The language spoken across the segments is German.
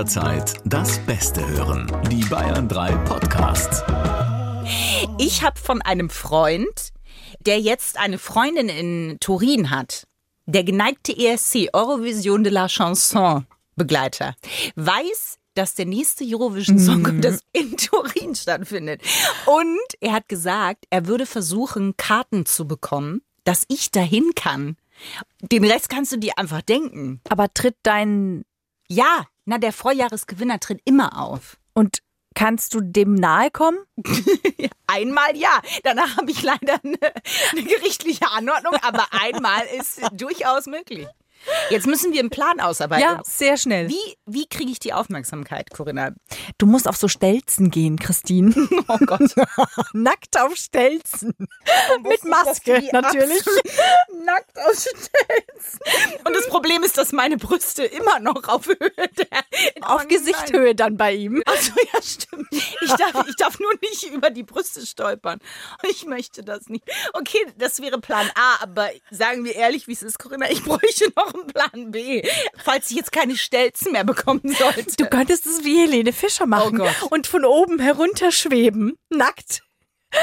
jederzeit das Beste hören. Die Bayern 3 Podcasts. Ich habe von einem Freund, der jetzt eine Freundin in Turin hat, der geneigte ESC Eurovision de la Chanson Begleiter, weiß, dass der nächste Eurovision Song Contest in Turin stattfindet. Und er hat gesagt, er würde versuchen, Karten zu bekommen, dass ich dahin kann. Den Rest kannst du dir einfach denken. Aber tritt dein Ja, na, der Vorjahresgewinner tritt immer auf. und kannst du dem nahe kommen? Einmal ja, danach habe ich leider eine, eine gerichtliche Anordnung, aber einmal ist durchaus möglich. Jetzt müssen wir einen Plan ausarbeiten. Ja, sehr schnell. Wie, wie kriege ich die Aufmerksamkeit, Corinna? Du musst auf so Stelzen gehen, Christine. Oh Gott. Nackt auf Stelzen. Mit Maske, natürlich. Nackt aus Stelzen. Und das Problem ist, dass meine Brüste immer noch auf Höhe der... Auf Gesichthöhe dann bei ihm. Also ja, stimmt. Ich darf, ich darf nur nicht über die Brüste stolpern. Ich möchte das nicht. Okay, das wäre Plan A, aber sagen wir ehrlich, wie es ist, Corinna, ich bräuchte noch einen Plan B, falls ich jetzt keine Stelzen mehr bekommen sollte. Du könntest es wie Helene Fischer machen Oh und von oben herunterschweben. Nackt.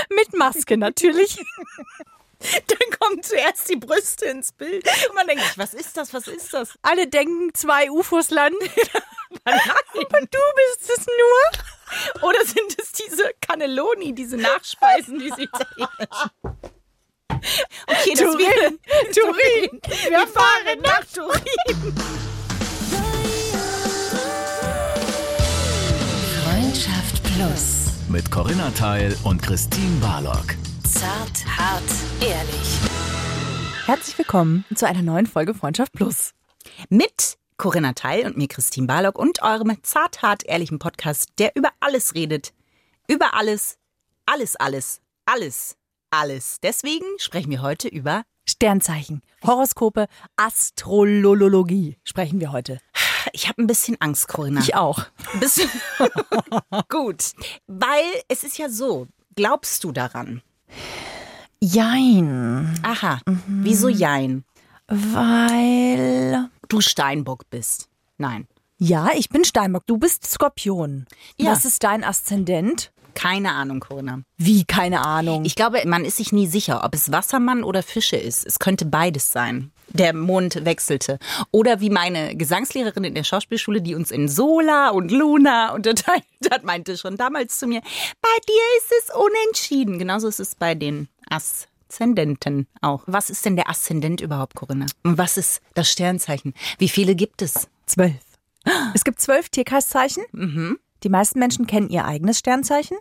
Mit Maske natürlich. Dann kommen zuerst die Brüste ins Bild. Und man denkt was ist das, was ist das? Alle denken, zwei UFOs landen. Und du bist es nur. Oder sind es diese Cannelloni, diese Nachspeisen, diese italienischen? Okay, das Turin. wäre Turin. Wir fahren nach Turin. Freundschaft Plus. Mit Corinna Teil und Christine Barlock. Zart, hart, ehrlich. Herzlich willkommen zu einer neuen Folge Freundschaft Plus. Mit Corinna Teil und mir Christine Barlock und eurem zart, hart, ehrlichen Podcast, der über alles redet. Über alles, alles, alles, alles, alles. Deswegen sprechen wir heute über Sternzeichen, Horoskope, Astrologie sprechen wir heute. Ich habe ein bisschen Angst, Corinna. Ich auch. Ein bisschen. Gut. Weil es ist ja so. Glaubst du daran? Jein. Aha. Wieso Jein? Weil. Du Steinbock bist. Nein. Ja, ich bin Steinbock, du bist Skorpion. Ja. Was ist dein Aszendent? Keine Ahnung, Corinna. Wie, keine Ahnung. Ich glaube, man ist sich nie sicher, ob es Wassermann oder Fische ist. Es könnte beides sein. Der Mond wechselte. Oder wie meine Gesangslehrerin in der Schauspielschule, die uns in Sola und Luna unterteilt hat, meinte schon damals zu mir, bei dir ist es unentschieden. Genauso ist es bei den Aszendenten auch. Was ist denn der Aszendent überhaupt, Corinna? Und was ist das Sternzeichen? Wie viele gibt es? zwölf. Es gibt zwölf Tierkreiszeichen. Mhm. Die meisten Menschen kennen ihr eigenes Sternzeichen,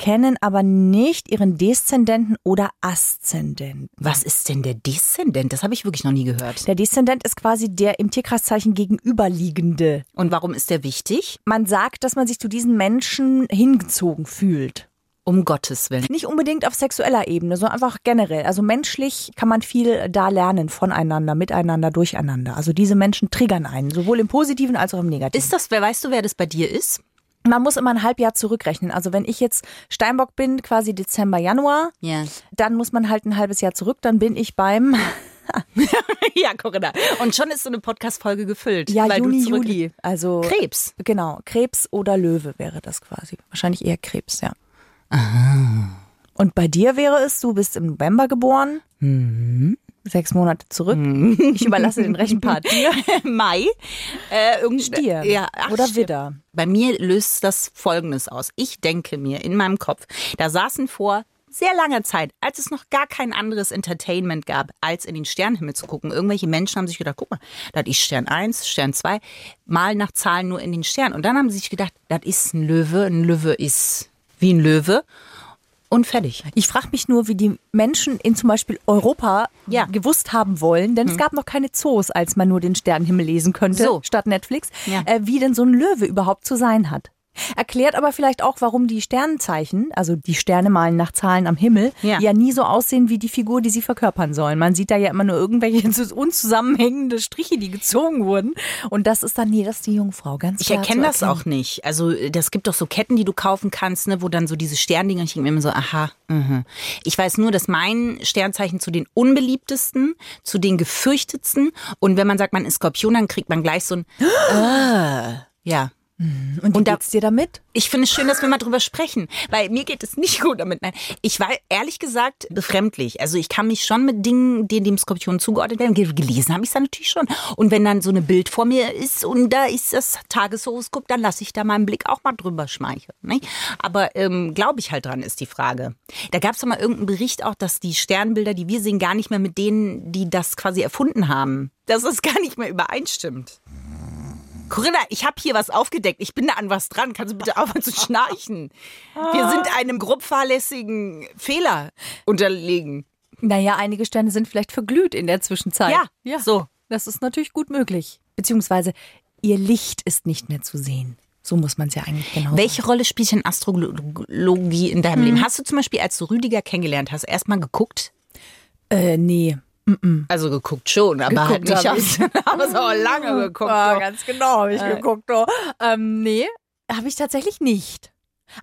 kennen aber nicht ihren Deszendenten oder Aszendenten. Was ist denn der Deszendent? Das habe ich wirklich noch nie gehört. Der Deszendent ist quasi der im Tierkreiszeichen gegenüberliegende. Und warum ist der wichtig? Man sagt, dass man sich zu diesen Menschen hingezogen fühlt. Um Gottes Willen. Nicht unbedingt auf sexueller Ebene, sondern einfach generell. Also menschlich kann man viel da lernen, voneinander, miteinander, durcheinander. Also diese Menschen triggern einen, sowohl im Positiven als auch im Negativen. Ist das, wer weißt du, wer das bei dir ist? Man muss immer ein Halbjahr zurückrechnen. Also wenn ich jetzt Steinbock bin, quasi Dezember, Januar, Ja. dann muss man halt ein halbes Jahr zurück, dann bin ich beim ja, Corinna. Und schon ist so eine Podcast-Folge gefüllt. ja, Juni, Juli. Also Krebs. Genau, Krebs oder Löwe wäre das quasi. Wahrscheinlich eher Krebs, ja. Und bei dir wäre es, du bist im November geboren, Mhm. Sechs Monate zurück. Ich überlasse den Rechenpart dir. Mai. Äh, irgend- Stier Ja, ach, oder. Widder. Bei mir löst das Folgendes aus. Ich denke mir in meinem Kopf, da saßen vor sehr langer Zeit, als es noch gar kein anderes Entertainment gab, als in den Sternenhimmel zu gucken. Irgendwelche Menschen haben sich gedacht, guck mal, das ist Stern 1, Stern 2, mal nach Zahlen nur in den Sternen. Und dann haben sie sich gedacht, das ist ein Löwe, ein Löwe ist wie ein Löwe. Und fertig. Ich frage mich nur, wie die Menschen in zum Beispiel Europa Ja. Hm. gewusst haben wollen, denn es gab noch keine Zoos, als man nur den Sternenhimmel lesen könnte, So. statt Netflix, Ja. äh, wie denn so ein Löwe überhaupt zu sein hat. Erklärt aber vielleicht auch, warum die Sternenzeichen, also die Sterne malen nach Zahlen am Himmel, Ja. ja. nie so aussehen wie die Figur, die sie verkörpern sollen. Man sieht da ja immer nur irgendwelche unzusammenhängende Striche, die gezogen wurden. Und das ist dann, nee, das ist die Jungfrau, ganz Ich klar erkenne zu das auch nicht. Also das gibt doch so Ketten, die du kaufen kannst, ne, wo dann so diese Sterndinger, ich denke mir immer so, aha, mhm. Ich weiß nur, dass mein Sternzeichen zu den unbeliebtesten, zu den gefürchtetsten und wenn man sagt, man ist Skorpion, dann kriegt man gleich so ein, äh, Ja. Und wie Und da- geht's dir damit? Ich finde es schön, dass wir mal drüber sprechen, weil mir geht es nicht gut damit. Nein, ich war ehrlich gesagt befremdlich. Also ich kann mich schon mit Dingen, die dem Skorpion zugeordnet werden, ge- gelesen habe ich es dann natürlich schon. Und wenn dann so eine Bild vor mir ist und da ist das Tageshoroskop, dann lasse ich da meinen Blick auch mal drüber schmeicheln. Nicht? Aber ähm, glaube ich halt dran, ist die Frage. Da gab es doch mal irgendeinen Bericht auch, dass die Sternbilder, die wir sehen, gar nicht mehr mit denen, die das quasi erfunden haben, dass es gar nicht mehr übereinstimmt. Corinna, ich habe hier was aufgedeckt. Ich bin da an was dran. Kannst du bitte aufhören zu schnarchen? Wir sind einem grob fahrlässigen Fehler unterlegen. Naja, einige Sterne sind vielleicht verglüht in der Zwischenzeit. Ja, so. Das ist natürlich gut möglich. Beziehungsweise ihr Licht ist nicht mehr zu sehen. So muss man es ja eigentlich genau Welche Rolle spielt denn Astrologie in deinem Leben? Hast du zum Beispiel, als du Rüdiger kennengelernt hast, erstmal geguckt? Äh, nee. Also geguckt schon, aber halt Geguckt nicht hab aus. aber so lange geguckt. Ja, doch. ganz genau habe ich geguckt. Oh. Ähm, nee, habe ich tatsächlich nicht.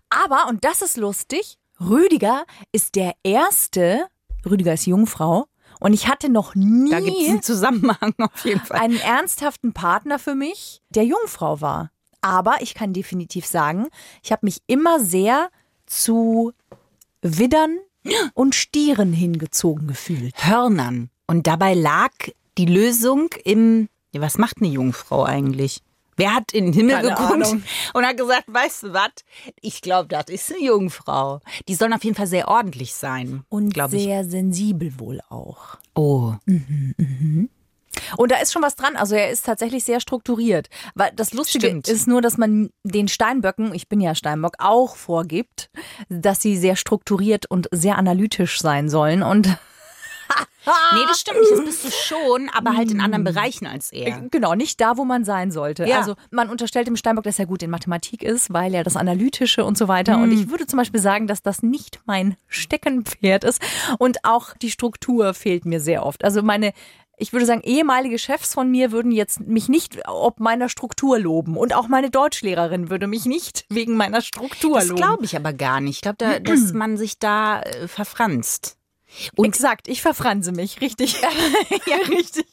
Aber, und das ist lustig, Rüdiger ist der erste, Rüdiger ist Jungfrau, und ich hatte noch nie Da gibt es einen Zusammenhang auf jeden Fall. einen ernsthaften Partner für mich, der Jungfrau war. Aber ich kann definitiv sagen, ich habe mich immer sehr zu Widdern und Stieren hingezogen gefühlt. Hörnern. Und dabei lag die Lösung im, ja, was macht eine Jungfrau eigentlich? Wer hat in den Himmel Keine geguckt Ahnung. und hat gesagt, weißt du was? Ich glaube, das ist eine Jungfrau. Die sollen auf jeden Fall sehr ordentlich sein. Und glaube ich. sehr sensibel wohl auch. Oh. Und da ist schon was dran. Also er ist tatsächlich sehr strukturiert. Weil das Lustige Stimmt. ist nur, dass man den Steinböcken, ich bin ja Steinbock, auch vorgibt, dass sie sehr strukturiert und sehr analytisch sein sollen. Und Nee, das stimmt nicht. Das bist du schon, aber halt in anderen Bereichen als er. genau, nicht da, wo man sein sollte. Ja. Also man unterstellt dem Steinbock, dass er gut in Mathematik ist, weil er das Analytische und so weiter. Und ich würde zum Beispiel sagen, dass das nicht mein Steckenpferd ist. Und auch die Struktur fehlt mir sehr oft. Also meine ich würde sagen, ehemalige Chefs von mir würden jetzt mich nicht ob meiner Struktur loben. Und auch meine Deutschlehrerin würde mich nicht wegen meiner Struktur Das loben. glaube ich aber gar nicht. Ich glaube, da, dass man sich da äh, verfranst. Und Exakt, ich verfranse mich, richtig. ja, richtig.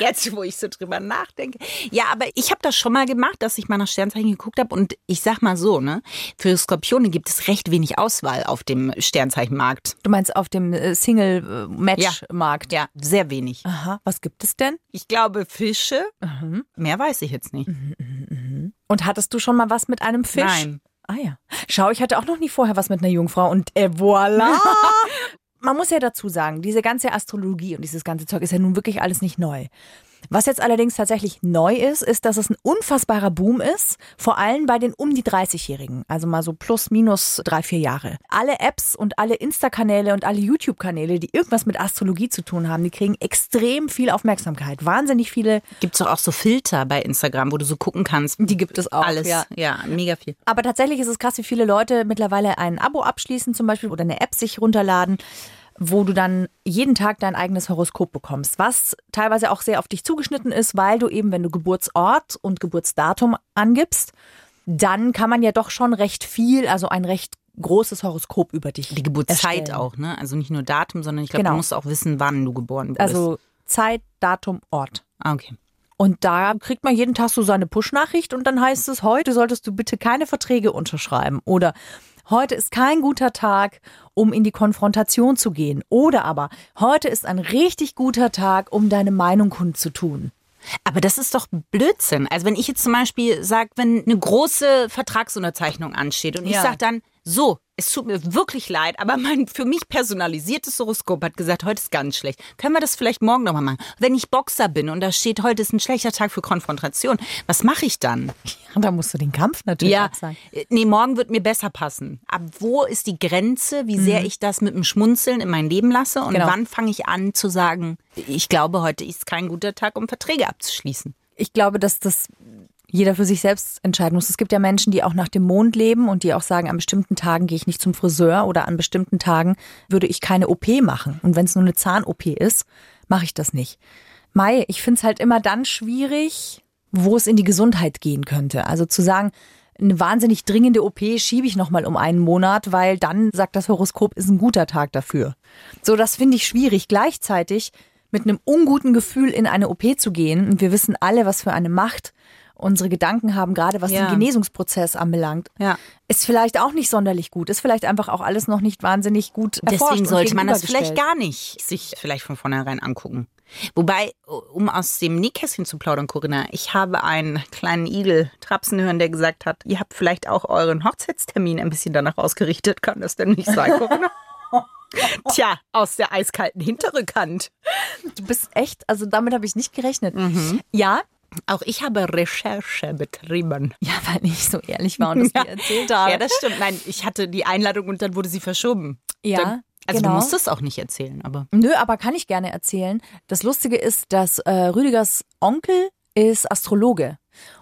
Jetzt, wo ich so drüber nachdenke. Ja, aber ich habe das schon mal gemacht, dass ich mal nach Sternzeichen geguckt habe. Und ich sag mal so, ne, für Skorpione gibt es recht wenig Auswahl auf dem Sternzeichenmarkt. Du meinst auf dem äh, Single-Match-Markt? Ja, sehr wenig. Aha, was gibt es denn? Ich glaube Fische. Mehr weiß ich jetzt nicht. Und hattest du schon mal was mit einem Fisch? Nein. Ah ja. Schau, ich hatte auch noch nie vorher was mit einer Jungfrau und äh, voilà. Man muss ja dazu sagen, diese ganze Astrologie und dieses ganze Zeug ist ja nun wirklich alles nicht neu. Was jetzt allerdings tatsächlich neu ist, ist, dass es ein unfassbarer Boom ist, vor allem bei den um die 30-Jährigen, also mal so plus minus drei, vier Jahre. Alle Apps und alle Insta-Kanäle und alle YouTube-Kanäle, die irgendwas mit Astrologie zu tun haben, die kriegen extrem viel Aufmerksamkeit. Wahnsinnig viele Gibt es doch auch so Filter bei Instagram, wo du so gucken kannst. Die gibt es auch, Alles. ja. ja, mega viel. Aber tatsächlich ist es krass, wie viele Leute mittlerweile ein Abo abschließen zum Beispiel oder eine App sich runterladen, wo du dann jeden Tag dein eigenes Horoskop bekommst, was teilweise auch sehr auf dich zugeschnitten ist, weil du eben, wenn du Geburtsort und Geburtsdatum angibst, dann kann man ja doch schon recht viel, also ein recht großes Horoskop über dich. Die Geburtszeit erstellen. auch, ne? Also nicht nur Datum, sondern ich glaube, Genau. du musst auch wissen, wann du geboren bist. Also Zeit, Datum, Ort. ah, okay. Und da kriegt man jeden Tag so seine Push-Nachricht und dann heißt es, heute solltest du bitte keine Verträge unterschreiben oder heute ist kein guter Tag, um in die Konfrontation zu gehen oder aber heute ist ein richtig guter Tag, um deine Meinung kundzutun. Aber das ist doch Blödsinn. Also wenn ich jetzt zum Beispiel sage, wenn eine große Vertragsunterzeichnung ansteht und ich Ja. sage dann, so, es tut mir wirklich leid, aber mein für mich personalisiertes Horoskop hat gesagt, heute ist ganz schlecht. Können wir das vielleicht morgen nochmal machen? Wenn ich Boxer bin und da steht, heute ist ein schlechter Tag für Konfrontation, was mache ich dann? Und da musst du den Kampf natürlich Ja, absagen. äh, nee, morgen wird mir besser passen. Ab wo ist die Grenze, wie sehr ich das mit dem Schmunzeln in mein Leben lasse und Mhm. Genau. wann fange ich an zu sagen, ich glaube, heute ist kein guter Tag, um Verträge abzuschließen. ich glaube, dass das jeder für sich selbst entscheiden muss. Es gibt ja Menschen, die auch nach dem Mond leben und die auch sagen, an bestimmten Tagen gehe ich nicht zum Friseur oder an bestimmten Tagen würde ich keine OP machen. Und wenn es nur eine Zahn-OP ist, mache ich das nicht. Mai, ich finde es halt immer dann schwierig, wo es in die Gesundheit gehen könnte. Also zu sagen, eine wahnsinnig dringende OP schiebe ich nochmal um einen Monat, weil dann sagt das Horoskop, ist ein guter Tag dafür. So, das finde ich schwierig. Gleichzeitig mit einem unguten Gefühl in eine OP zu gehen. Und wir wissen alle, was für eine Macht unsere Gedanken haben, gerade was Ja. den Genesungsprozess anbelangt, Ja. ist vielleicht auch nicht sonderlich gut. Ist vielleicht einfach auch alles noch nicht wahnsinnig gut erforscht Deswegen sollte man das vielleicht gar nicht sich vielleicht von vornherein angucken. Wobei, um aus dem Nähkästchen zu plaudern, Corinna, ich habe einen kleinen Igel trapsen hören, der gesagt hat, ihr habt vielleicht auch euren Hochzeitstermin ein bisschen danach ausgerichtet. Kann das denn nicht sein, Corinna? Tja, aus der eiskalten Hinterrückhand. Du bist echt, also damit habe ich nicht gerechnet. Mhm. Ja, Auch ich habe Recherche betrieben. ja, weil ich so ehrlich war und das dir erzählt habe. Ja, das stimmt. Nein, ich hatte die Einladung und dann wurde sie verschoben. Ja, Dann, also genau. du musst es auch nicht erzählen, aber. Nö, aber kann ich gerne erzählen. Das Lustige ist, dass äh, Rüdigers Onkel ist Astrologe.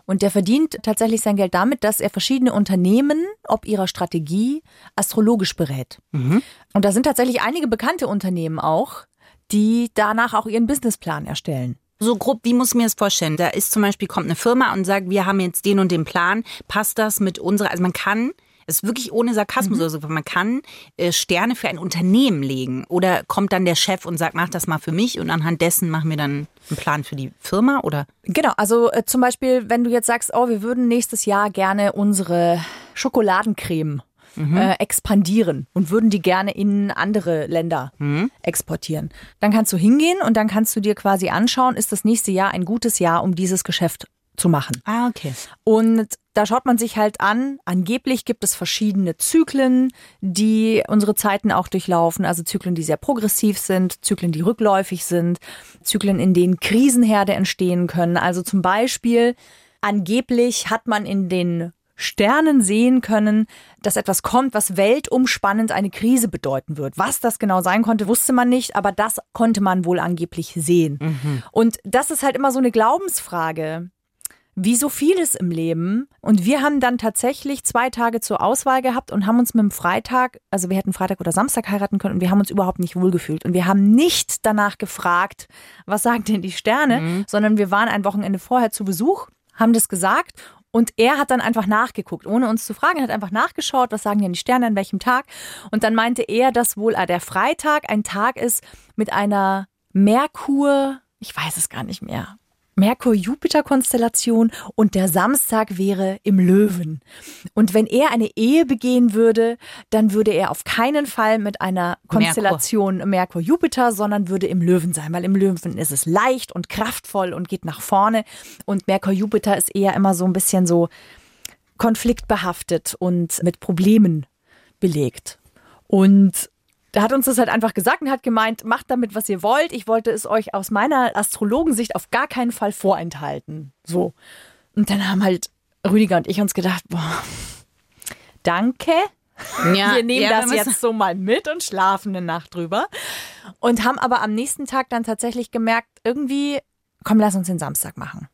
Und der verdient tatsächlich sein Geld damit, dass er verschiedene Unternehmen ob ihrer Strategie astrologisch berät. Und da sind tatsächlich einige bekannte Unternehmen auch, die danach auch ihren Businessplan erstellen. So grob, wie muss ich mir das vorstellen? Da ist zum Beispiel, kommt eine Firma und sagt, wir haben jetzt den und den Plan, passt das mit unserer, also man kann, es ist wirklich ohne Sarkasmus oder so, man kann äh, Sterne für ein Unternehmen legen. Oder kommt dann der Chef und sagt, mach das mal für mich und anhand dessen machen wir dann einen Plan für die Firma oder? Genau, also äh, zum Beispiel, wenn du jetzt sagst, oh, wir würden nächstes Jahr gerne unsere Schokoladencreme äh, expandieren und würden die gerne in andere Länder exportieren, dann kannst du hingehen und dann kannst du dir quasi anschauen, ist das nächste Jahr ein gutes Jahr, um dieses Geschäft zu machen. Ah, okay. Und da schaut man sich halt an, angeblich gibt es verschiedene Zyklen, die unsere Zeiten auch durchlaufen. Also Zyklen, die sehr progressiv sind, Zyklen, die rückläufig sind, Zyklen, in denen Krisenherde entstehen können. Also zum Beispiel, angeblich hat man in den Sternen sehen können, dass etwas kommt, was weltumspannend eine Krise bedeuten wird. Was das genau sein konnte, wusste man nicht, aber das konnte man wohl angeblich sehen. Und das ist halt immer so eine Glaubensfrage wie so vieles im Leben. Und wir haben dann tatsächlich zwei Tage zur Auswahl gehabt und haben uns mit dem Freitag, also wir hätten Freitag oder Samstag heiraten können und wir haben uns überhaupt nicht wohlgefühlt. Und wir haben nicht danach gefragt, was sagen denn die Sterne, sondern wir waren ein Wochenende vorher zu Besuch, haben das gesagt und er hat dann einfach nachgeguckt, ohne uns zu fragen, Er hat einfach nachgeschaut, was sagen denn die Sterne an welchem Tag. Und dann meinte er, dass wohl äh, der Freitag ein Tag ist mit einer Merkur, ich weiß es gar nicht mehr, Merkur-Jupiter-Konstellation und der Samstag wäre im Löwen. Und wenn er eine Ehe begehen würde, dann würde er auf keinen Fall mit einer Konstellation Merkur-Jupiter, sondern würde im Löwen sein, weil im Löwen ist es leicht und kraftvoll und geht nach vorne und Merkur-Jupiter ist eher immer so ein bisschen so konfliktbehaftet und mit Problemen belegt. Und da hat uns das halt einfach gesagt und hat gemeint, macht damit, was ihr wollt. Ich wollte es euch aus meiner Astrologensicht auf gar keinen Fall vorenthalten. So. Und dann haben halt Rüdiger und ich uns gedacht, boah, danke. Ja, Wir nehmen ja, das wir's- jetzt so mal mit und schlafen eine Nacht drüber. Und haben aber am nächsten Tag dann tatsächlich gemerkt, irgendwie, komm, lass uns den Samstag machen.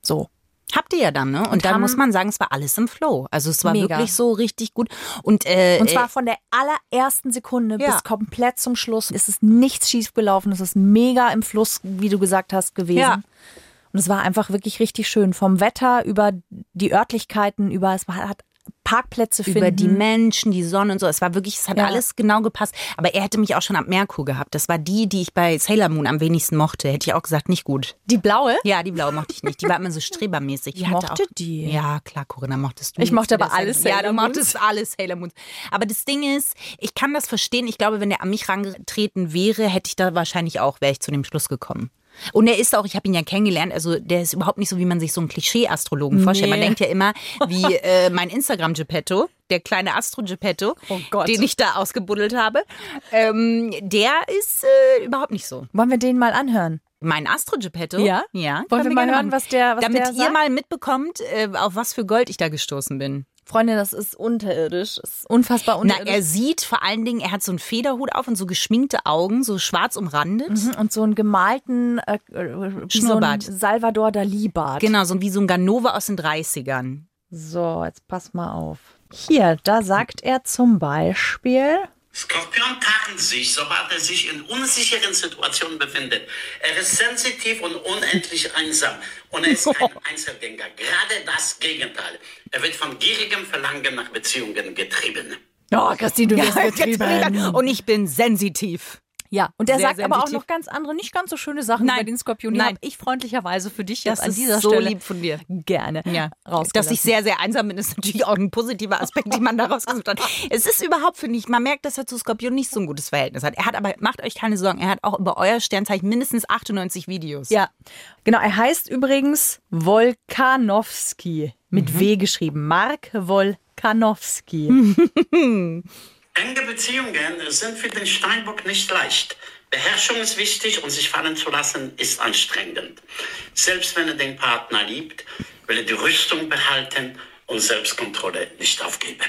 So. Habt ihr ja dann, ne? Und, Und da haben- muss man sagen, es war alles im Flow. Also es war Mega. wirklich so richtig gut. Und, äh, Und zwar von der allerersten Sekunde Ja. bis komplett zum Schluss. Es ist nichts schief gelaufen. Es ist mega im Fluss, wie du gesagt hast, gewesen. Ja. Und es war einfach wirklich richtig schön. Vom Wetter über die Örtlichkeiten, über es war, hat Parkplätze finden. über die Menschen, die Sonne und so. Es war wirklich, es hat Ja. alles genau gepasst. Aber er hätte mich auch schon ab Merkur gehabt. Das war die, die ich bei Sailor Moon am wenigsten mochte. Hätte ich auch gesagt, nicht gut. die blaue. Ja, die blaue mochte ich nicht. Die war immer so strebermäßig. Ich hatte mochte auch, die. Ja, klar, Corinna, mochtest du. Ich mochte Zu der aber alle Zeit. Ja, Sailor du mochtest alle Sailor Moons. Aber das Ding ist, ich kann das verstehen. Ich glaube, wenn der an mich rangetreten wäre, hätte ich da wahrscheinlich auch, wäre ich zu dem Schluss gekommen. Und er ist auch, ich habe ihn ja kennengelernt, also der ist überhaupt nicht so, wie man sich so einen Klischee-Astrologen vorstellt. Man Nee. denkt ja immer, wie äh, mein Instagram-Geppetto, der kleine Astro-Geppetto, Oh den ich da ausgebuddelt habe, ähm, der ist äh, überhaupt nicht so. Wollen wir den mal anhören? Mein Astro-Geppetto? Ja? Ja. Wollen wir mal hören, machen. was der- was Damit der ihr mal mitbekommt, äh, auf was für Gold ich da gestoßen bin. Freunde, das ist unterirdisch. Das ist unfassbar Na, unterirdisch. er sieht vor allen Dingen, er hat so einen Federhut auf und so geschminkte Augen, so schwarz umrandet. Mhm, und so einen gemalten äh, äh, Schnurrbart. So Salvador Dali-Bart. Genau, so wie so ein Ganova aus den 30ern. So, jetzt pass mal auf. Hier, da sagt er zum Beispiel. Skorpion tarnt sich, sobald er sich in unsicheren Situationen befindet. Er ist sensitiv und unendlich einsam. Und er ist kein Einzelgänger. Gerade das Gegenteil. Er wird von gierigem Verlangen nach Beziehungen getrieben. Oh, Christine, du bist getrieben. Und ich bin sensitiv. Ja, und der Sehr, sagt sehr aber auch noch ganz andere, nicht ganz so schöne Sachen Nein. über den Skorpion. Die habe ich freundlicherweise für dich Das jetzt an ist dieser so Stelle lieb von dir. gerne Ja, dass ich sehr, sehr einsam bin, ist natürlich auch ein positiver Aspekt, den man da rausgesucht hat. Es ist überhaupt, finde ich, man merkt, dass er zu Skorpion nicht so ein gutes Verhältnis hat. Er hat aber, macht euch keine Sorgen, er hat auch über euer Sternzeichen mindestens 98 Videos. Ja, genau. Er heißt übrigens Volkanowski. Mit W geschrieben. Mark Volkanowski. Enge Beziehungen sind für den Steinbock nicht leicht. Beherrschung ist wichtig und sich fallen zu lassen ist anstrengend. Selbst wenn er den Partner liebt, will er die Rüstung behalten und Selbstkontrolle nicht aufgeben.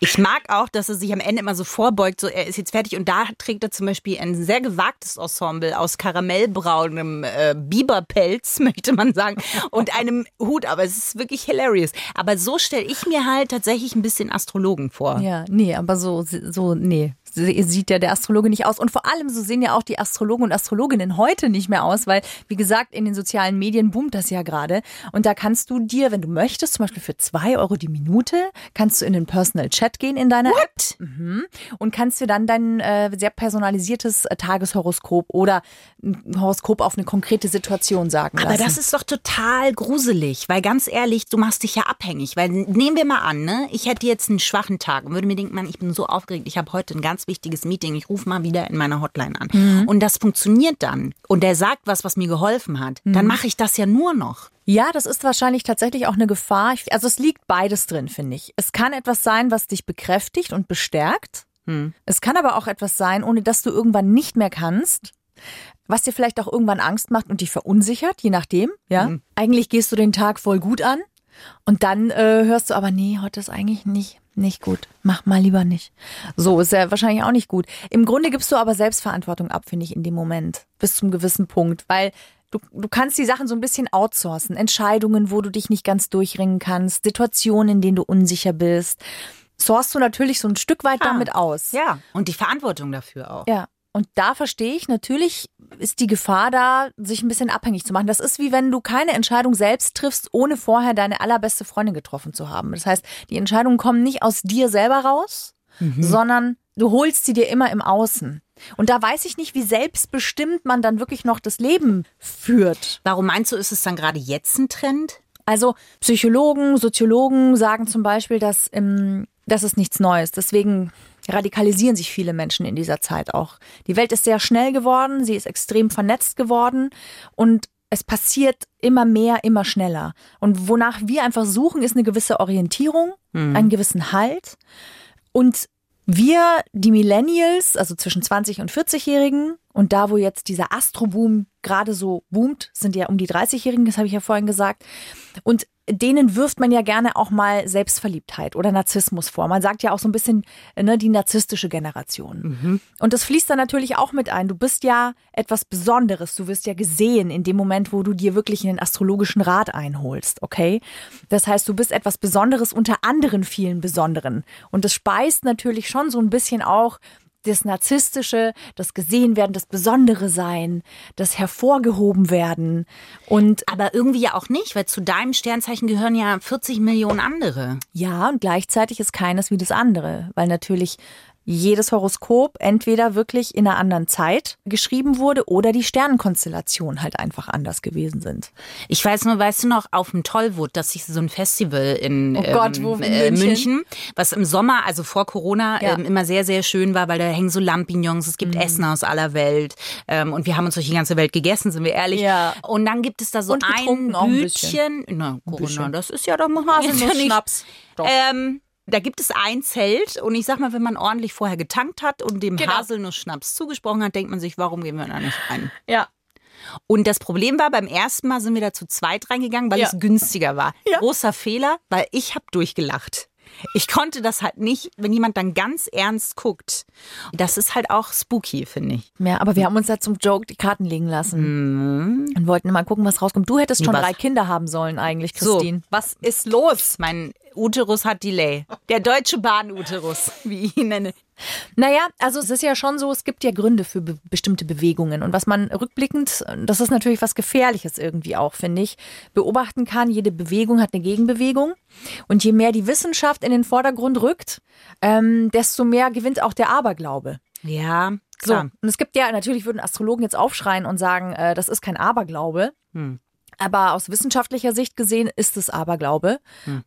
Ich mag auch, dass er sich am Ende immer so vorbeugt, so er ist jetzt fertig und da trägt er zum Beispiel ein sehr gewagtes Ensemble aus karamellbraunem äh, Biberpelz, möchte man sagen, und einem Hut, aber es ist wirklich hilarious. Aber so stelle ich mir halt tatsächlich ein bisschen Astrologen vor. Ja, nee, aber so, so, nee. Sieht ja der Astrologe nicht aus. Und vor allem, so sehen ja auch die Astrologen und Astrologinnen heute nicht mehr aus, weil, wie gesagt, in den sozialen Medien boomt das ja gerade. Und da kannst du dir, wenn du möchtest, zum Beispiel für zwei Euro die Minute, kannst du in den Personal Chat gehen in deiner App Mhm. und kannst dir dann dein äh, sehr personalisiertes äh, Tageshoroskop oder ein Horoskop auf eine konkrete Situation sagen Aber lassen. das ist doch total gruselig, weil ganz ehrlich, du machst dich ja abhängig. Weil nehmen wir mal an, ne, ich hätte jetzt einen schwachen Tag und würde mir denken, Mann, ich bin so aufgeregt, ich habe heute ein ganz wichtiges Meeting, ich rufe mal wieder in meiner Hotline an. Mhm. Und das funktioniert dann und der sagt was, was mir geholfen hat, dann Mhm. mache ich das ja nur noch. Ja, das ist wahrscheinlich tatsächlich auch eine Gefahr. Also es liegt beides drin, finde ich. Es kann etwas sein, was dich bekräftigt und bestärkt. Es kann aber auch etwas sein, ohne dass du irgendwann nicht mehr kannst, was dir vielleicht auch irgendwann Angst macht und dich verunsichert, je nachdem. Ja, eigentlich gehst du den Tag voll gut an und dann äh, hörst du aber nee, heute ist eigentlich nicht nicht gut. Mach mal lieber nicht. So ist ja wahrscheinlich auch nicht gut. Im Grunde gibst du aber Selbstverantwortung ab, finde ich, in dem Moment. Bis zum gewissen Punkt. Weil du, du kannst die Sachen so ein bisschen outsourcen. Entscheidungen, wo du dich nicht ganz durchringen kannst. Situationen, in denen du unsicher bist. Sourst du natürlich so ein Stück weit damit aus. Ja. Und die Verantwortung dafür auch. Ja. Und da verstehe ich, natürlich ist die Gefahr da, sich ein bisschen abhängig zu machen. Das ist wie wenn du keine Entscheidung selbst triffst, ohne vorher deine allerbeste Freundin getroffen zu haben. Das heißt, die Entscheidungen kommen nicht aus dir selber raus, sondern du holst sie dir immer im Außen. Und da weiß ich nicht, wie selbstbestimmt man dann wirklich noch das Leben führt. Warum meinst du, ist es dann gerade jetzt ein Trend? Also Psychologen, Soziologen sagen zum Beispiel, dass ähm, das ist nichts Neues. Deswegen radikalisieren sich viele Menschen in dieser Zeit auch. Die Welt ist sehr schnell geworden, sie ist extrem vernetzt geworden und es passiert immer mehr, immer schneller. Und wonach wir einfach suchen, ist eine gewisse Orientierung, einen gewissen Halt. Und wir, die Millennials, also zwischen 20 und 40-Jährigen, und da, wo jetzt dieser Astroboom gerade so boomt, sind ja um die 30-Jährigen, das habe ich ja vorhin gesagt. Und denen wirft man ja gerne auch mal Selbstverliebtheit oder Narzissmus vor. Man sagt ja auch so ein bisschen ne, die narzisstische Generation. Und das fließt dann natürlich auch mit ein. Du bist ja etwas Besonderes. Du wirst ja gesehen in dem Moment, wo du dir wirklich einen astrologischen Rat einholst, okay? Das heißt, du bist etwas Besonderes unter anderen vielen Besonderen. Und das speist natürlich schon so ein bisschen auch das Narzisstische, das Gesehenwerden, das Besondere sein, das Hervorgehoben werden. Und Aber irgendwie ja auch nicht, weil zu deinem Sternzeichen gehören ja 40 Millionen andere. ja, und gleichzeitig ist keines wie das andere, weil natürlich jedes Horoskop entweder wirklich in einer anderen Zeit geschrieben wurde oder die Sternenkonstellationen halt einfach anders gewesen sind. Ich weiß nur, weißt du noch, auf dem Tollwood, das ist so ein Festival in, Oh Gott? In äh, München? München, was im Sommer, also vor Corona, Ja. ähm, immer sehr, sehr schön war, weil da hängen so Lampignons, es Mhm. gibt Essen aus aller Welt ähm, und wir haben uns durch die ganze Welt gegessen, sind wir ehrlich. Ja. Und dann gibt es da so ein auch ein. Bütchen. Na, Corona, das ist ja doch ja nicht. Schnaps. Doch. Ähm, da gibt es ein Zelt und ich sag mal, wenn man ordentlich vorher getankt hat und dem Genau. Haselnuss-Schnaps zugesprochen hat, denkt man sich, warum gehen wir da nicht rein? Ja. Und das Problem war, beim ersten Mal sind wir da zu zweit reingegangen, weil Ja. es günstiger war. Ja. Großer Fehler, weil ich habe durchgelacht. Ich konnte das halt nicht, wenn jemand dann ganz ernst guckt. Das ist halt auch spooky, finde ich. Ja, aber wir haben uns da zum Joke die Karten legen lassen und wollten mal gucken, was rauskommt. Du hättest schon Was? drei Kinder haben sollen eigentlich, So. Christine. Was ist los? Mein Uterus hat Delay. Der deutsche Bahn-Uterus, wie ich ihn nenne. Naja, also es ist ja schon so, es gibt ja Gründe für be bestimmte Bewegungen. Und was man rückblickend, das ist natürlich was Gefährliches irgendwie auch, finde ich, beobachten kann. Jede Bewegung hat eine Gegenbewegung. Und je mehr die Wissenschaft in den Vordergrund rückt, ähm, desto mehr gewinnt auch der Aberglaube. Ja, So, klar. und es gibt ja, natürlich würden Astrologen jetzt aufschreien und sagen, äh, das ist kein Aberglaube. Aber aus wissenschaftlicher Sicht gesehen ist es Aberglaube.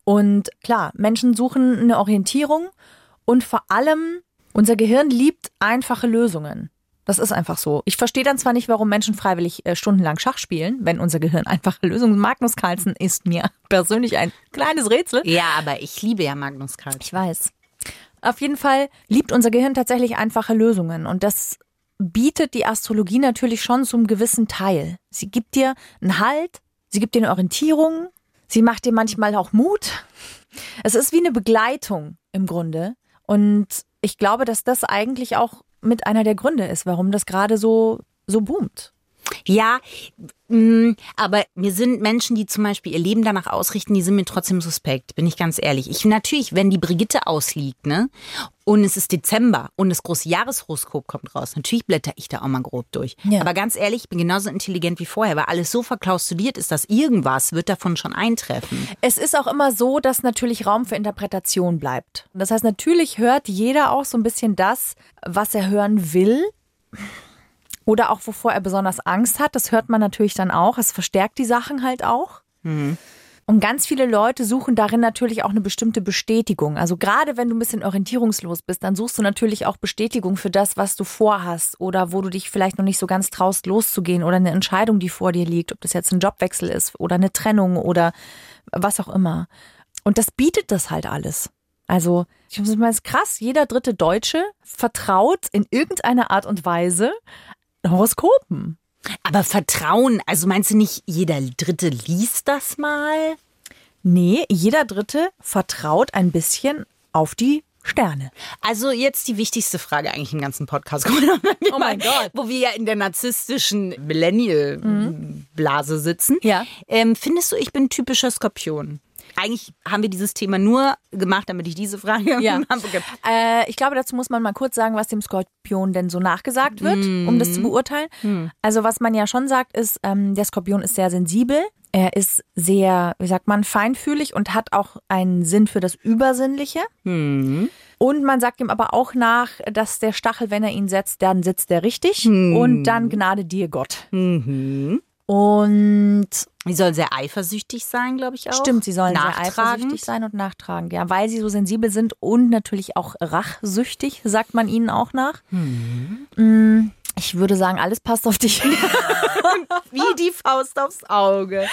Und klar, Menschen suchen eine Orientierung und vor allem unser Gehirn liebt einfache Lösungen. Das ist einfach so. Ich verstehe dann zwar nicht, warum Menschen freiwillig äh, stundenlang Schach spielen, wenn unser Gehirn einfache Lösungen. Magnus Carlsen ist mir persönlich ein kleines Rätsel. Ja, aber ich liebe ja Magnus Carlsen. Ich weiß. Auf jeden Fall liebt unser Gehirn tatsächlich einfache Lösungen und das bietet die Astrologie natürlich schon zum gewissen Teil. Sie gibt dir einen Halt, sie gibt dir eine Orientierung, sie macht dir manchmal auch Mut. Es ist wie eine Begleitung im Grunde und ich glaube, dass das eigentlich auch mit einer der Gründe ist, warum das gerade so so boomt. Ja, mh, aber mir sind Menschen, die zum Beispiel ihr Leben danach ausrichten, die sind mir trotzdem suspekt, bin ich ganz ehrlich. Ich natürlich, wenn die Brigitte ausliegt, ne, und es ist Dezember und das große Jahreshoroskop kommt raus, natürlich blätter ich da auch mal grob durch. Ja. Aber ganz ehrlich, ich bin genauso intelligent wie vorher, weil alles so verklaustuliert ist, dass irgendwas wird davon schon eintreffen. Es ist auch immer so, dass natürlich Raum für Interpretation bleibt. Das heißt, natürlich hört jeder auch so ein bisschen das, was er hören will. Oder auch wovor er besonders Angst hat. Das hört man natürlich dann auch. Es verstärkt die Sachen halt auch. Und ganz viele Leute suchen darin natürlich auch eine bestimmte Bestätigung. Also gerade wenn du ein bisschen orientierungslos bist, dann suchst du natürlich auch Bestätigung für das, was du vorhast oder wo du dich vielleicht noch nicht so ganz traust, loszugehen oder eine Entscheidung, die vor dir liegt, ob das jetzt ein Jobwechsel ist oder eine Trennung oder was auch immer. Und das bietet das halt alles. Also, ich muss mal, ist krass, jeder dritte Deutsche vertraut in irgendeiner Art und Weise Horoskopen. Aber Vertrauen, also meinst du nicht, jeder Dritte liest das mal? Nee, jeder Dritte vertraut ein bisschen auf die Sterne. Also jetzt die wichtigste Frage eigentlich im ganzen Podcast. Oh mein Gott. Wo wir ja in der narzisstischen Millennial-Blase sitzen. Ja. Ähm, findest du, ich bin typischer Skorpion? Eigentlich haben wir dieses Thema nur gemacht, damit ich diese Frage Ja. habe. Äh, ich glaube, dazu muss man mal kurz sagen, was dem Skorpion denn so nachgesagt wird, um das zu beurteilen. Also was man ja schon sagt, ist, ähm, der Skorpion ist sehr sensibel. Er ist sehr, wie sagt man, feinfühlig und hat auch einen Sinn für das Übersinnliche. Und man sagt ihm aber auch nach, dass der Stachel, wenn er ihn setzt, dann sitzt er richtig. Und dann Gnade dir Gott. Und Die soll sehr eifersüchtig sein, glaube ich auch. Stimmt, sie sollen sehr eifersüchtig sein und nachtragend, ja, weil sie so sensibel sind und natürlich auch rachsüchtig, sagt man ihnen auch nach. Mm, Ich würde sagen, alles passt auf dich. Wie die Faust aufs Auge.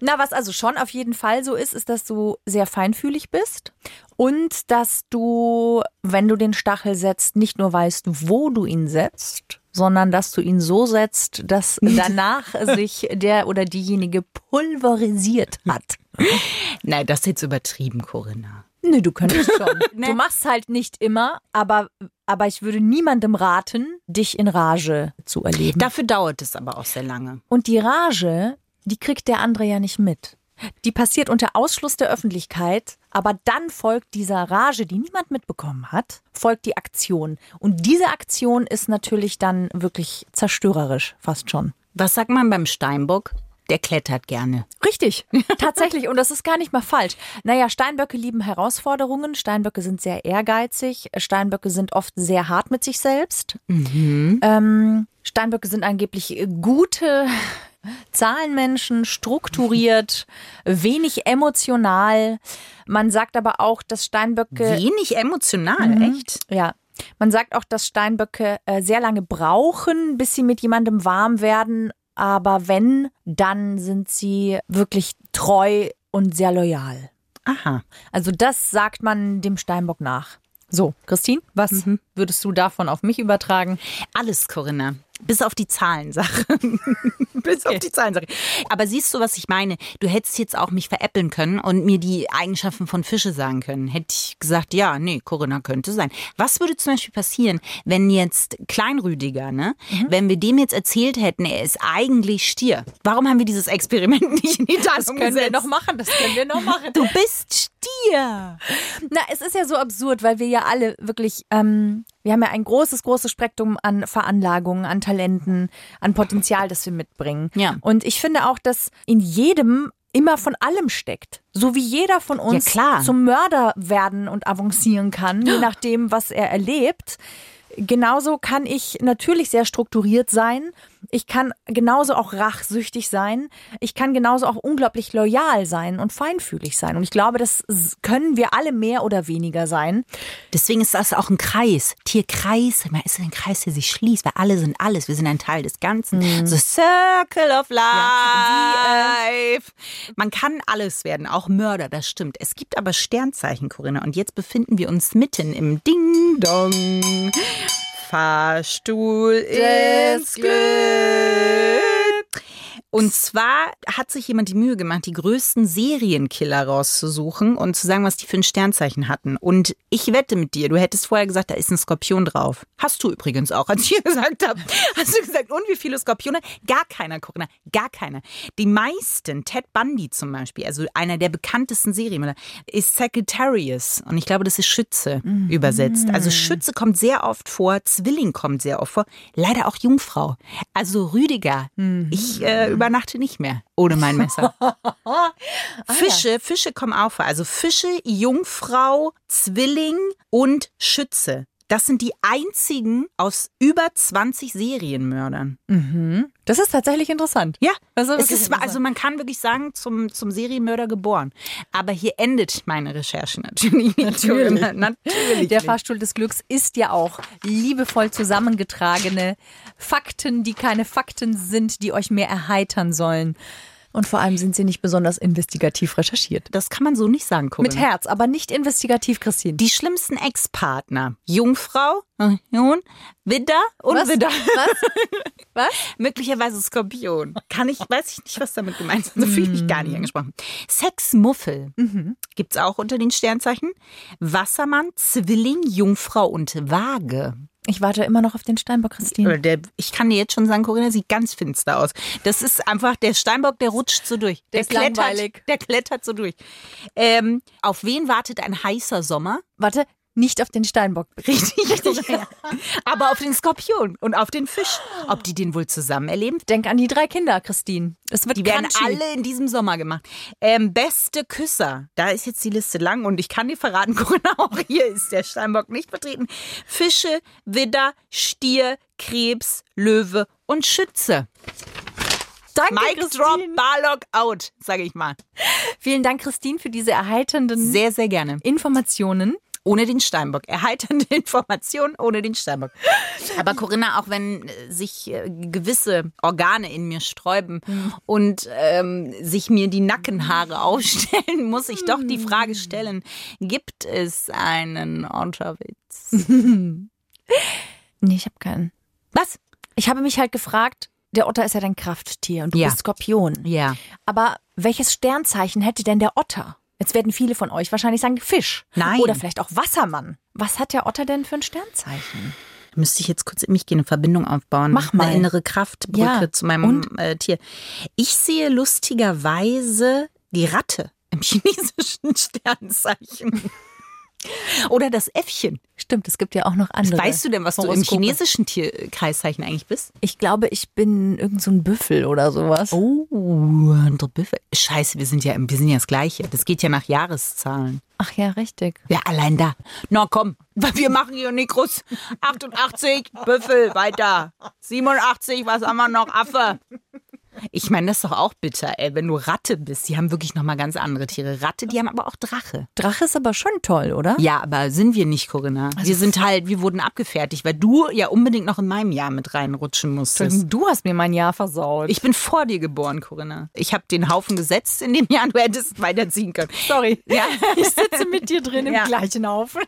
Na, was also schon auf jeden Fall so ist, ist, dass du sehr feinfühlig bist und dass du, wenn du den Stachel setzt, nicht nur weißt, wo du ihn setzt, sondern dass du ihn so setzt, dass danach sich der oder diejenige pulverisiert hat. Nein, das ist jetzt übertrieben, Corinna. Nö, du könntest schon. Du machst halt nicht immer, aber, aber ich würde niemandem raten, dich in Rage zu erleben. Dafür dauert es aber auch sehr lange. Und die Rage, die kriegt der andere ja nicht mit. Die passiert unter Ausschluss der Öffentlichkeit, aber dann folgt dieser Rage, die niemand mitbekommen hat, folgt die Aktion. Und diese Aktion ist natürlich dann wirklich zerstörerisch, fast schon. Was sagt man beim Steinbock? Der klettert gerne. Richtig, tatsächlich. Und das ist gar nicht mal falsch. Naja, Steinböcke lieben Herausforderungen. Steinböcke sind sehr ehrgeizig. Steinböcke sind oft sehr hart mit sich selbst. Ähm, Steinböcke sind angeblich gute Zahlenmenschen, strukturiert, wenig emotional. Man sagt aber auch, dass Steinböcke Wenig emotional, echt? ja. Man sagt auch, dass Steinböcke äh, sehr lange brauchen, bis sie mit jemandem warm werden. Aber wenn, dann sind sie wirklich treu und sehr loyal. Aha. Also das sagt man dem Steinbock nach. So, Christine, was würdest du davon auf mich übertragen? Alles, Corinna. Bis auf die Zahlensache. Bis auf die Zahlensache. Aber siehst du, was ich meine? Du hättest jetzt auch mich veräppeln können und mir die Eigenschaften von Fische sagen können. Hätte ich gesagt, ja, nee, Corinna könnte sein. Was würde zum Beispiel passieren, wenn jetzt Kleinrüdiger, ne? Wenn wir dem jetzt erzählt hätten, er ist eigentlich Stier. Warum haben wir dieses Experiment nicht in die Tat Das können wir noch machen, das können wir noch machen. Du bist Stier. Na, es ist ja so absurd, weil wir ja alle wirklich, ähm, wir haben ja ein großes, großes Spektrum an Veranlagungen, an Talenten, an Potenzial, das wir mitbringen. Ja. Und ich finde auch, dass in jedem immer von allem steckt. So wie jeder von uns Ja, klar. zum Mörder werden und avancieren kann, je nachdem, was er erlebt, genauso kann ich natürlich sehr strukturiert sein. Ich kann genauso auch rachsüchtig sein. Ich kann genauso auch unglaublich loyal sein und feinfühlig sein. Und ich glaube, das können wir alle mehr oder weniger sein. Deswegen ist das auch ein Kreis. Tierkreis, man ist ein Kreis, der sich schließt, weil alle sind alles. Wir sind ein Teil des Ganzen. The Circle of Life. Man kann alles werden, auch Mörder, das stimmt. Es gibt aber Sternzeichen, Corinna. Und jetzt befinden wir uns mitten im Ding-Dong. Fahrstuhl ins Glück. Und zwar hat sich jemand die Mühe gemacht, die größten Serienkiller rauszusuchen und zu sagen, was die für ein Sternzeichen hatten. Und ich wette mit dir, du hättest vorher gesagt, da ist ein Skorpion drauf. Hast du übrigens auch, als ich dir gesagt habe. Hast du gesagt, und wie viele Skorpione? Gar keiner, Corinna, gar keiner. Die meisten, Ted Bundy zum Beispiel, also einer der bekanntesten Serienmörder, ist Sagittarius. Und ich glaube, das ist Schütze übersetzt. Also Schütze kommt sehr oft vor, Zwilling kommt sehr oft vor, leider auch Jungfrau. Also Rüdiger, ich äh, übernachte nicht mehr ohne mein Messer. Fische, Fische kommen auch vor. Also Fische, Jungfrau, Zwilling und Schütze. Das sind die einzigen aus über 20 Serienmördern. Das ist tatsächlich interessant. Ja, Das ist es ist, also man kann wirklich sagen, zum, zum Serienmörder geboren. Aber hier endet meine Recherche natürlich. Natürlich. natürlich. Der Fahrstuhl des Glücks ist ja auch liebevoll zusammengetragene Fakten, die keine Fakten sind, die euch mehr erheitern sollen. Und vor allem sind sie nicht besonders investigativ recherchiert. das kann man so nicht sagen, Corinna. Mit Herz, aber nicht investigativ, Christine. Die schlimmsten Ex-Partner. Jungfrau, äh, Jung, Widder und Was? Widder. Was? Was? Möglicherweise Skorpion. Kann ich, weiß ich nicht, was damit gemeint ist. Also fühle ich mich gar nicht angesprochen. Sexmuffel gibt's auch unter den Sternzeichen. Wassermann, Zwilling, Jungfrau und Waage. Ich warte immer noch auf den Steinbock, Christine. Oder Der, ich kann dir jetzt schon sagen, Corinna sieht ganz finster aus. Das ist einfach, der Steinbock, der rutscht so durch. Der, ist klettert, langweilig. der klettert so durch. Ähm, auf wen wartet ein heißer Sommer? Warte, nicht auf den Steinbock. Richtig, richtig. Aber auf den Skorpion und auf den Fisch. Ob die den wohl zusammen erleben? Denk an die drei Kinder, Christine. Es wird Die werden crunchy. alle in diesem Sommer gemacht. Ähm, beste Küsser. Da ist jetzt die Liste lang und ich kann dir verraten, Corinna, auch hier ist der Steinbock nicht vertreten. Fische, Widder, Stier, Krebs, Löwe und Schütze. Danke, Mike Christine. Drop, Barlock out, sage ich mal. Vielen Dank, Christine, für diese erheiternden Sehr, sehr gerne. Informationen. Ohne den Steinbock. Erheiternde Informationen ohne den Steinbock. Aber Corinna, auch wenn äh, sich äh, gewisse Organe in mir sträuben und ähm, sich mir die Nackenhaare aufstellen, muss ich doch die Frage stellen, gibt es einen Unterwitz? Nee, ich habe keinen. Was? Ich habe mich halt gefragt, der Otter ist ja dein Krafttier und du Ja. bist Skorpion. Ja. Aber welches Sternzeichen hätte denn der Otter? Jetzt werden viele von euch wahrscheinlich sagen Fisch. Nein. Oder vielleicht auch Wassermann. Was hat der Otter denn für ein Sternzeichen? Müsste ich jetzt kurz in mich gehen, eine Verbindung aufbauen. Mach mal. Eine innere Kraftbrücke Ja, zu meinem äh, Tier. Ich sehe lustigerweise die Ratte im chinesischen Sternzeichen. Oder das Äffchen. Stimmt, es gibt ja auch noch andere. Weißt du denn, was du im chinesischen Tierkreiszeichen eigentlich bist? Ich glaube, ich bin irgend so ein Büffel oder sowas. Oh, der Büffel. Scheiße, wir sind ja, wir sind ja das Gleiche. Das geht ja nach Jahreszahlen. Ach ja, richtig. Ja, allein da. Na komm, wir machen hier groß. 88, Büffel, weiter. 87, was haben wir noch? Affe. Ich meine, das ist doch auch bitter, ey, wenn du Ratte bist. Die haben wirklich nochmal ganz andere Tiere. Ratte, die haben aber auch Drache. Drache ist aber schon toll, oder? Ja, aber sind wir nicht, Corinna. wir sind halt, wir wurden abgefertigt, weil du ja unbedingt noch in meinem Jahr mit reinrutschen musstest. Du hast mir mein Jahr versaut. Ich bin vor dir geboren, Corinna. Ich habe den Haufen gesetzt in dem Jahr, du hättest weiterziehen können. Sorry. Ja. Ich sitze mit dir drin im Ja. gleichen Haufen.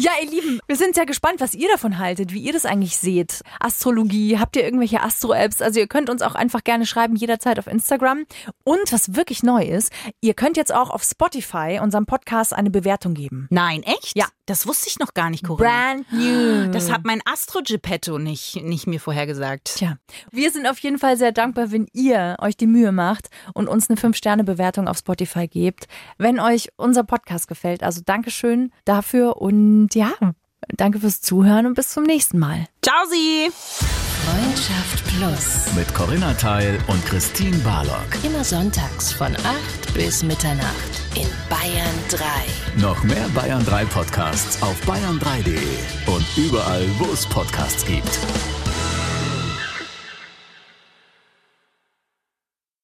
Ja, ihr Lieben, wir sind sehr gespannt, was ihr davon haltet, wie ihr das eigentlich seht. Astrologie, habt ihr irgendwelche Astro-Apps? Also ihr könnt uns auch einfach gerne schreiben, jederzeit auf Instagram. Und was wirklich neu ist, ihr könnt jetzt auch auf Spotify unserem Podcast eine Bewertung geben. Nein, echt? Ja. Das wusste ich noch gar nicht, Corinna. Brand new. Das hat mein Astro Geppetto nicht, nicht mir vorhergesagt. Tja, wir sind auf jeden Fall sehr dankbar, wenn ihr euch die Mühe macht und uns eine 5-Sterne-Bewertung auf Spotify gebt, wenn euch unser Podcast gefällt. Also Dankeschön dafür und ja, danke fürs Zuhören und bis zum nächsten Mal. Ciao, Sie! Freundschaft Plus. Mit Corinna Teil und Christine Barlock. Immer sonntags von 8 bis Mitternacht in Bayern 3. Noch mehr Bayern 3 Podcasts auf bayern3.de und überall, wo es Podcasts gibt.